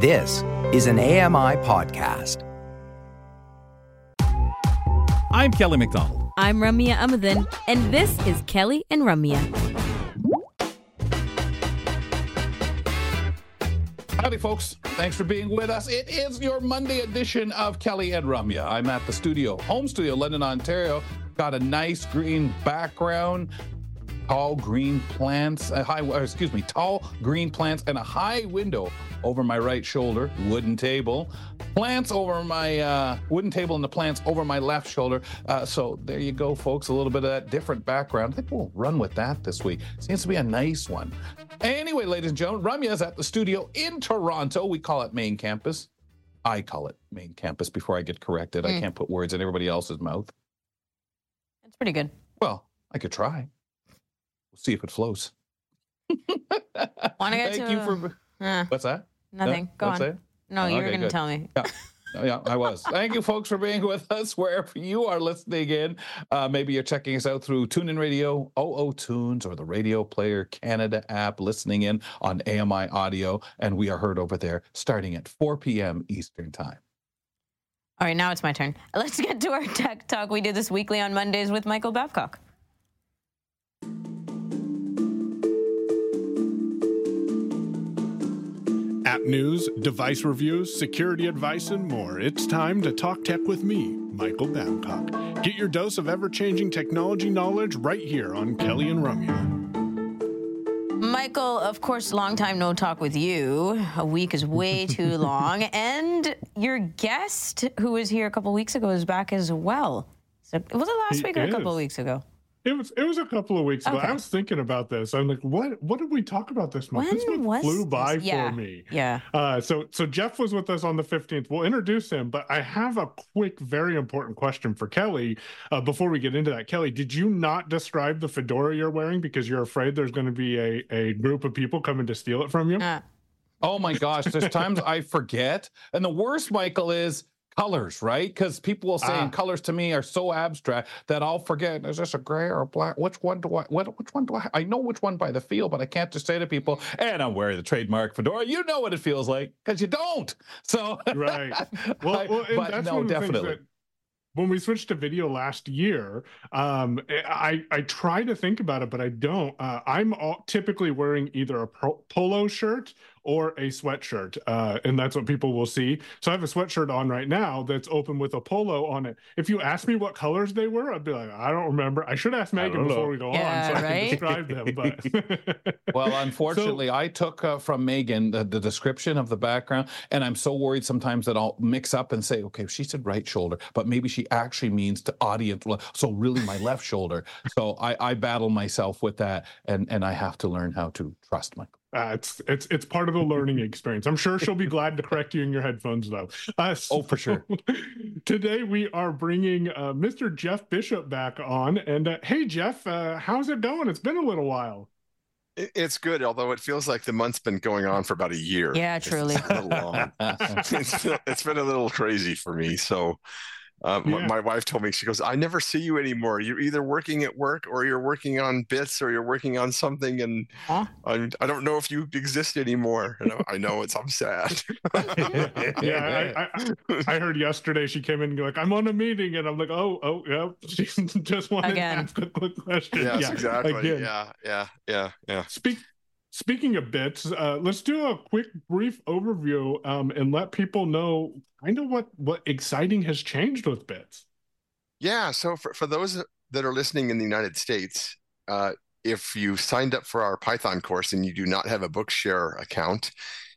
This is an AMI podcast. I'm Kelly McDonald. I'm Ramya Amuthan, and this is Kelly and Ramya. Howdy, folks. Thanks for being with us. It is your Monday edition of Kelly and Ramya. I'm at the studio, home studio, London, Ontario. Got a nice green background, tall green plants, a high, excuse me, tall green plants, and a high window over my right shoulder, wooden table, plants over my uh, wooden table and the plants over my left shoulder. Uh, so there you go, folks. A little bit of that different background. I think we'll run with that this week. Seems to be a nice one. Anyway, ladies and gentlemen, Ramya is at the studio in Toronto. We call it main campus. I call it main campus before I get corrected. Mm. I can't put words in everybody else's mouth. It's pretty good. Well, I could try. See if it flows. Want to get Thank to you for. Uh, what's that? Nothing. No? Go on. No, oh, you were going to tell me. Yeah. Yeah, I was. Thank you, folks, for being with us wherever you are listening in. Uh, maybe you're checking us out through TuneIn Radio, OO Tunes, or the Radio Player Canada app, listening in on AMI Audio. And we are heard over there starting at 4 p.m. Eastern Time. All right, now it's my turn. Let's get to our tech talk. We do this weekly on Mondays with Michael Babcock. News, device reviews, security advice, and more. It's time to talk tech with me, Michael Babcock. Get your dose of ever changing technology knowledge right here on Kelly and Ramya. Michael, of course, long time no talk with you. A week is way too long. And your guest, who was here a couple weeks ago, is back as well. So, was it last he week or is. a couple weeks ago? It was it was a couple of weeks ago. Okay. I was thinking about this. I'm like, what what did we talk about this month? When this month flew this? by yeah. for me. Yeah. Uh, so so Jeff was with us on the 15th. We'll introduce him, but I have a quick, very important question for Kelly. Uh, before we get into that, Kelly, did you not describe the fedora you're wearing because you're afraid there's going to be a a group of people coming to steal it from you? Uh. Oh my gosh, there's times I forget. And the worst, Michael, is colors, right? Because people will say, ah. colors to me are so abstract that I'll forget. Is this a gray or a black? Which one do I? What? Which one do I? I know which one by the feel, but I can't just say to people, "And I'm wearing the trademark fedora." You know what it feels like because you don't. So right. Well, well but no, definitely when we switched to video last year, um, I I try to think about it, but I don't. Uh, I'm all, typically wearing either a pro- polo shirt or a sweatshirt. Uh, and that's what people will see. So I have a sweatshirt on right now that's open with a polo on it. If you ask me what colors they were, I'd be like, I don't remember. I should ask Megan before we go yeah, on so right? I can describe them. But well, unfortunately, so, I took uh, from Megan the, the description of the background, and I'm so worried sometimes that I'll mix up and say, okay, she said right shoulder, but maybe she actually means to audience, so really my left shoulder. So I, I battle myself with that, and and I have to learn how to trust my uh, it's it's it's part of the learning experience. I'm sure she'll be glad to correct you in your headphones, though. Uh, so oh, for sure. today we are bringing uh, Mr. Jeff Bishop back on, and uh, hey, Jeff, uh, how's it going? It's been a little while. It's good, although it feels like the month's been going on for about a year. Yeah, truly. It's, it's, it's, been, it's been a little crazy for me. So uh, yeah. my wife told me she goes i never see you anymore you're either working at work or you're working on bits or you're working on something and huh? I, I, don't know if you exist anymore and I, I know it's i'm sad yeah I, I, I, heard yesterday she came in and like i'm on a meeting and i'm like oh oh yeah she just wanted Again. to ask a quick question yes yeah, exactly Again. yeah yeah yeah yeah speak Speaking of bits, uh, let's do a quick, brief overview um, and let people know kind of what what exciting has changed with bits. Yeah, so for, for those that are listening in the United States, uh, if you signed up for our Python course and you do not have a Bookshare account,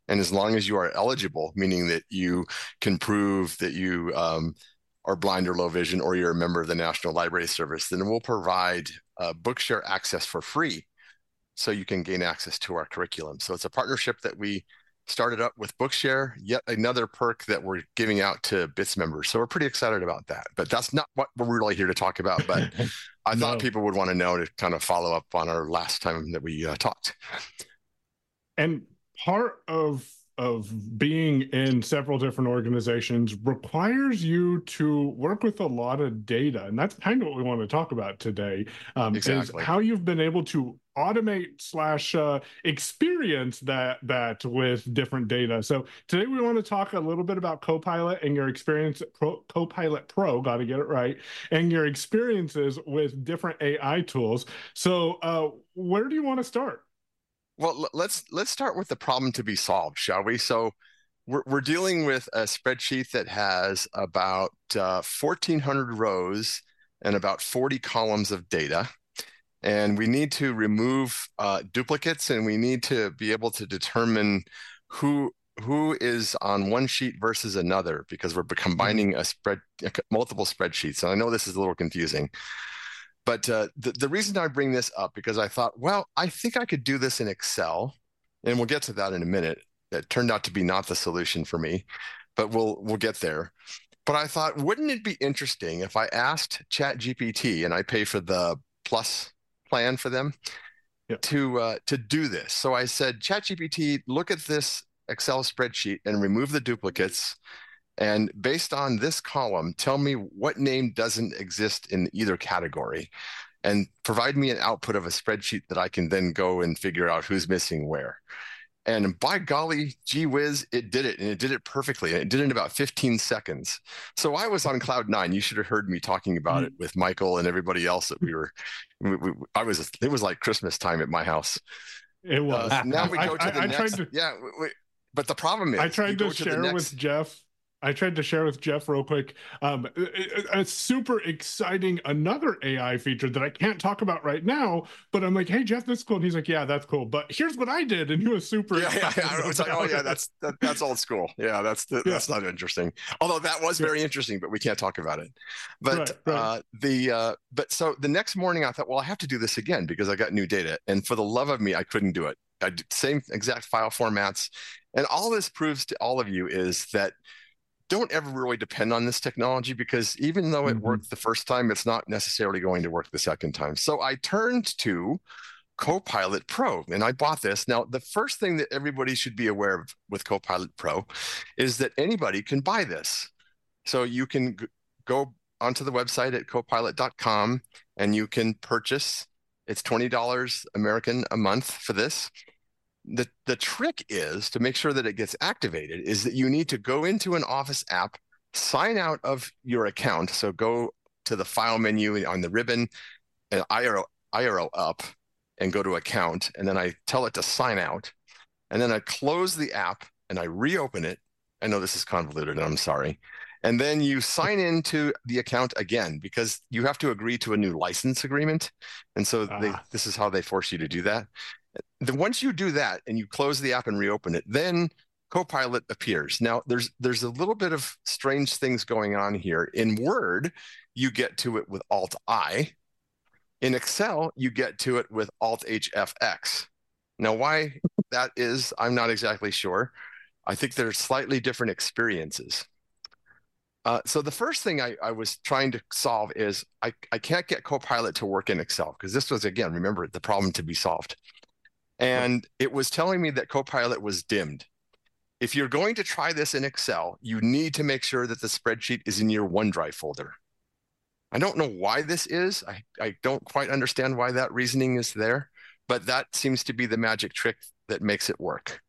and as long as you are eligible, meaning that you can prove that you um, are blind or low vision, or you're a member of the National Library Service, then we'll provide uh, Bookshare access for free so you can gain access to our curriculum. So it's a partnership that we started up with Bookshare, yet another perk that we're giving out to BITS members. So we're pretty excited about that. But that's not what we're really here to talk about. But I no. thought people would want to know to kind of follow up on our last time that we uh, talked. And part of of being in several different organizations requires you to work with a lot of data and that's kind of what we want to talk about today um, exactly. is how you've been able to automate slash uh, experience that that with different data. So today we want to talk a little bit about Copilot and your experience Pro, Copilot Pro, got to get it right, and your experiences with different AI tools. So uh, where do you want to start? Well, let's let's start with the problem to be solved, shall we? So we're we're dealing with a spreadsheet that has about uh, 1,400 rows and about 40 columns of data and we need to remove uh, duplicates and we need to be able to determine who who is on one sheet versus another because we're combining a spread multiple spreadsheets. And i know this is a little confusing but uh, the, the reason i bring this up because i thought well i think i could do this in excel and we'll get to that in a minute. It turned out to be not the solution for me but we'll we'll get there. But i thought wouldn't it be interesting if i asked chat gpt and i pay for the plus plan for them yep. to uh, to do this. So I said, ChatGPT, look at this Excel spreadsheet and remove the duplicates. And based on this column, tell me what name doesn't exist in either category and provide me an output of a spreadsheet that I can then go and figure out who's missing where. And by golly, gee whiz, it did it. And it did it perfectly. And it did it in about 15 seconds. So I was on cloud nine. You should have heard me talking about mm. it with Michael and everybody else that we were, we, we, I was, it was like Christmas time at my house. It was. Uh, now we go to the I, next. To, yeah. We, but the problem is, I tried to share next, with Jeff I tried to share with Jeff real quick. Um, a, a, super exciting another AI feature that I can't talk about right now, but I'm like, hey Jeff, that's cool. And he's like, yeah, that's cool. But here's what I did, and he was super. Yeah, yeah, yeah. I was like, oh yeah, that's that, that's old school. Yeah, that's the, yeah. that's not interesting. Although that was very interesting, but we can't talk about it. But right, right. Uh, the uh, but so the next morning I thought, well, I have to do this again because I got new data, and for the love of me, I couldn't do it. I did same exact file formats, and all this proves to all of you is that don't ever really depend on this technology because even though it mm-hmm. worked the first time, it's not necessarily going to work the second time. So I turned to Copilot Pro and I bought this. Now, the first thing that everybody should be aware of with Copilot Pro is that anybody can buy this. So you can g- go onto the website at copilot.com and you can purchase. It's $20 American a month for this the the trick is to make sure that it gets activated is that you need to go into an office app sign out of your account. So go to the file menu on the ribbon and arrow, arrow up and go to account. And then I tell it to sign out. And then I close the app and I reopen it. I know this is convoluted and I'm sorry. And then you sign into the account again because you have to agree to a new license agreement. And so they, ah. this is how they force you to do that then once you do that and you close the app and reopen it, then Copilot appears. Now there's there's a little bit of strange things going on here. In Word, you get to it with Alt I. In Excel, you get to it with Alt HFX. Now, why that is, I'm not exactly sure. I think they're slightly different experiences. Uh, so the first thing I, I, was trying to solve is I, I can't get Copilot to work in Excel because this was again, remember the problem to be solved and it was telling me that Copilot was dimmed. If you're going to try this in Excel, you need to make sure that the spreadsheet is in your OneDrive folder. I don't know why this is. I, I don't quite understand why that reasoning is there, but that seems to be the magic trick that makes it work.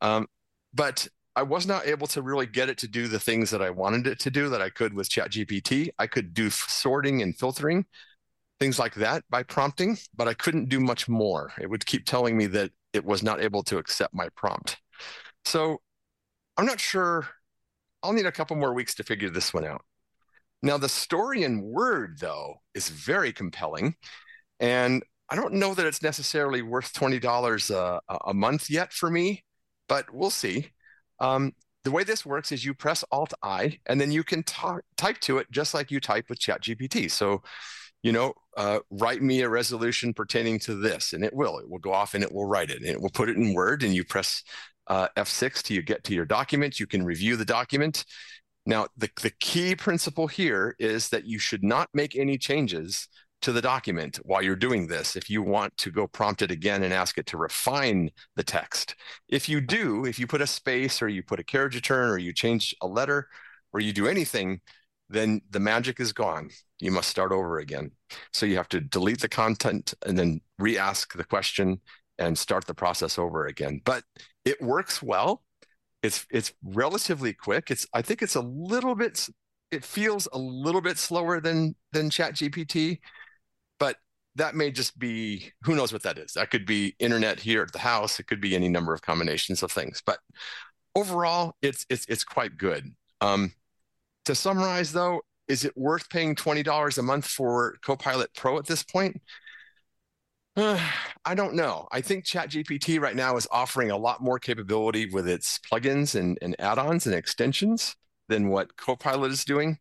Um, but I was not able to really get it to do the things that I wanted it to do that I could with ChatGPT. I could do sorting and filtering, things like that by prompting, but I couldn't do much more. It would keep telling me that it was not able to accept my prompt. So I'm not sure. I'll need a couple more weeks to figure this one out. Now, the story in Word, though, is very compelling. And I don't know that it's necessarily worth $20 a, a month yet for me, but we'll see. Um, the way this works is you press Alt I, and then you can type to it just like you type with ChatGPT. So you know, uh, write me a resolution pertaining to this, and it will. It will go off and it will write it, and it will put it in Word. And you press uh, F6 till you get to your document. You can review the document. Now, the, the key principle here is that you should not make any changes to the document while you're doing this if you want to go prompt it again and ask it to refine the text. If you do, if you put a space or you put a carriage return or you change a letter or you do anything, then the magic is gone. You must start over again. So you have to delete the content and then re ask the question and start the process over again. But it works well. It's it's relatively quick. It's I think it's a little bit it feels a little bit slower than than Chat GPT, but that may just be who knows what that is. That could be internet here at the house. It could be any number of combinations of things. But overall, it's it's it's quite good. Um, to summarize, though, is it worth paying twenty dollars a month for Copilot Pro at this point? Uh, I don't know. I think ChatGPT right now is offering a lot more capability with its plugins and, and add-ons and extensions than what Copilot is doing.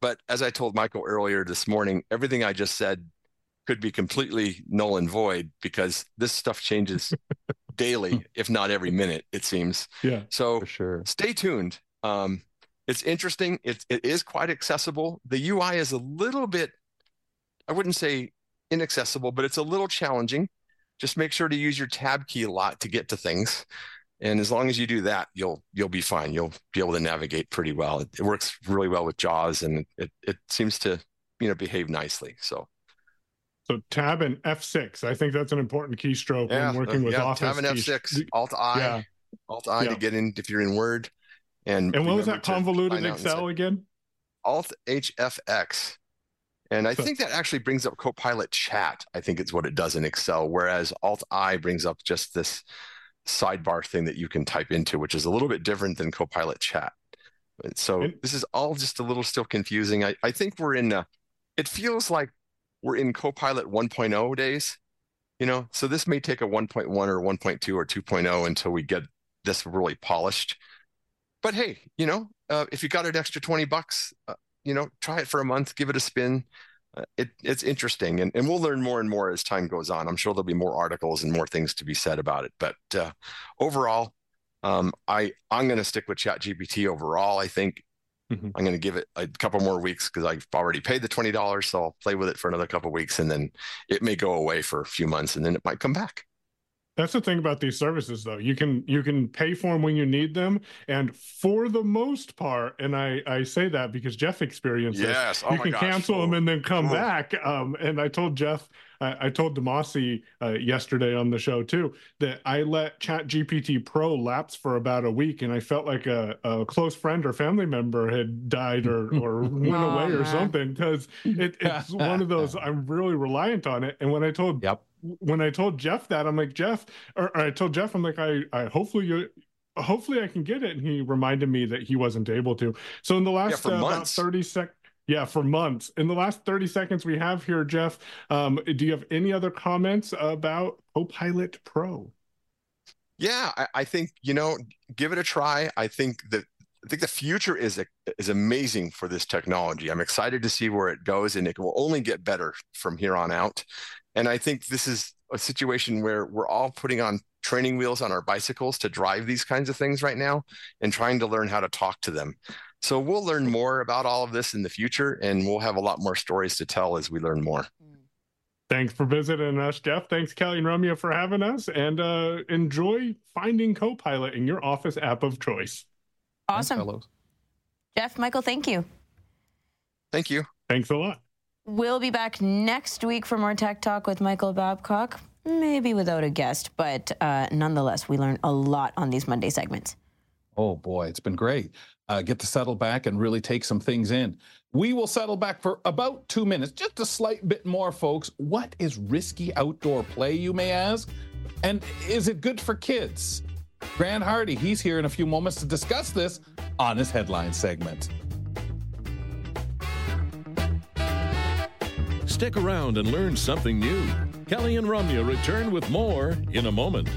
But as I told Michael earlier this morning, everything I just said could be completely null and void because this stuff changes daily, if not every minute, it seems. Yeah. So sure. Stay tuned. Um, it's interesting. It, it is quite accessible. The UI is a little bit, I wouldn't say inaccessible, but it's a little challenging. Just make sure to use your tab key a lot to get to things. And as long as you do that, you'll you'll be fine. You'll be able to navigate pretty well. It, it works really well with JAWS, and it it seems to you know behave nicely. So so tab and F6. I think that's an important keystroke yeah, when working with yeah, Office. Tab and F6, Alt I, yeah. Alt I yeah. to get in if you're in Word. And and what was that convoluted Excel again? Alt HFX. And I so, think that actually brings up Copilot Chat. I think it's what it does in Excel, whereas Alt I brings up just this sidebar thing that you can type into, which is a little bit different than Copilot Chat. So and, this is all just a little still confusing. I, I think we're in. A, it feels like we're in Copilot 1.0 days, you know, so this may take a 1.1 or 1.2 or 2.0 until we get this really polished. But hey, you know, uh, if you got an extra 20 bucks, uh, you know, try it for a month, give it a spin. Uh, it, it's interesting, and, and we'll learn more and more as time goes on. I'm sure there'll be more articles and more things to be said about it. But uh, overall, um, I I'm going to stick with ChatGPT overall. I think Mm-hmm. I'm going to give it a couple more weeks because I've already paid the twenty dollars, so I'll play with it for another couple weeks, and then it may go away for a few months, and then it might come back. That's the thing about these services, though. You can you can pay for them when you need them, and for the most part, and I I say that because Jeff experienced yes. this. Oh you can gosh. cancel oh. them and then come oh. back. Um, and I told Jeff, I, I told Demasi uh, yesterday on the show too that I let Chat GPT Pro lapse for about a week, and I felt like a, a close friend or family member had died or or went oh, away man. or something because it, it's one of those I'm really reliant on it. And when I told yep when I told Jeff that, I'm like, Jeff, or, or I told Jeff, I'm like, I, I hopefully you, hopefully I can get it. And he reminded me that he wasn't able to. So in the last yeah, uh, about 30 seconds, yeah, for months. In the last 30 seconds we have here, Jeff, um, do you have any other comments about Copilot Pro? Yeah, I, I, think, you know, give it a try. I think that I think the future is is amazing for this technology. I'm excited to see where it goes, and it will only get better from here on out. And I think this is a situation where we're all putting on training wheels on our bicycles to drive these kinds of things right now and trying to learn how to talk to them. So we'll learn more about all of this in the future and we'll have a lot more stories to tell as we learn more. Thanks for visiting us, Jeff. Thanks, Kelly and Ramya, for having us. And uh, enjoy finding Copilot in your office app of choice. Awesome. Fellows. Jeff, Michael, thank you. Thank you. Thanks a lot. We'll be back next week for more Tech Talk with Michael Babcock, maybe without a guest, but uh, nonetheless, we learn a lot on these Monday segments. Oh boy, it's been great. Uh, get to settle back and really take some things in. We will settle back for about two minutes, just a slight bit more, folks. What is risky outdoor play, you may ask? And is it good for kids? Grant Hardy, he's here in a few moments to discuss this on his headline segment. Stick around and learn something new. Kelly and Ramya return with more in a moment.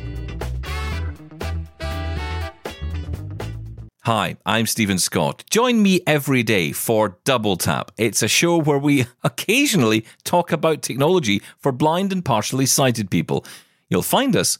Hi, I'm Steven Scott. Join me every day for Double Tap. It's a show where we occasionally talk about technology for blind and partially sighted people. You'll find us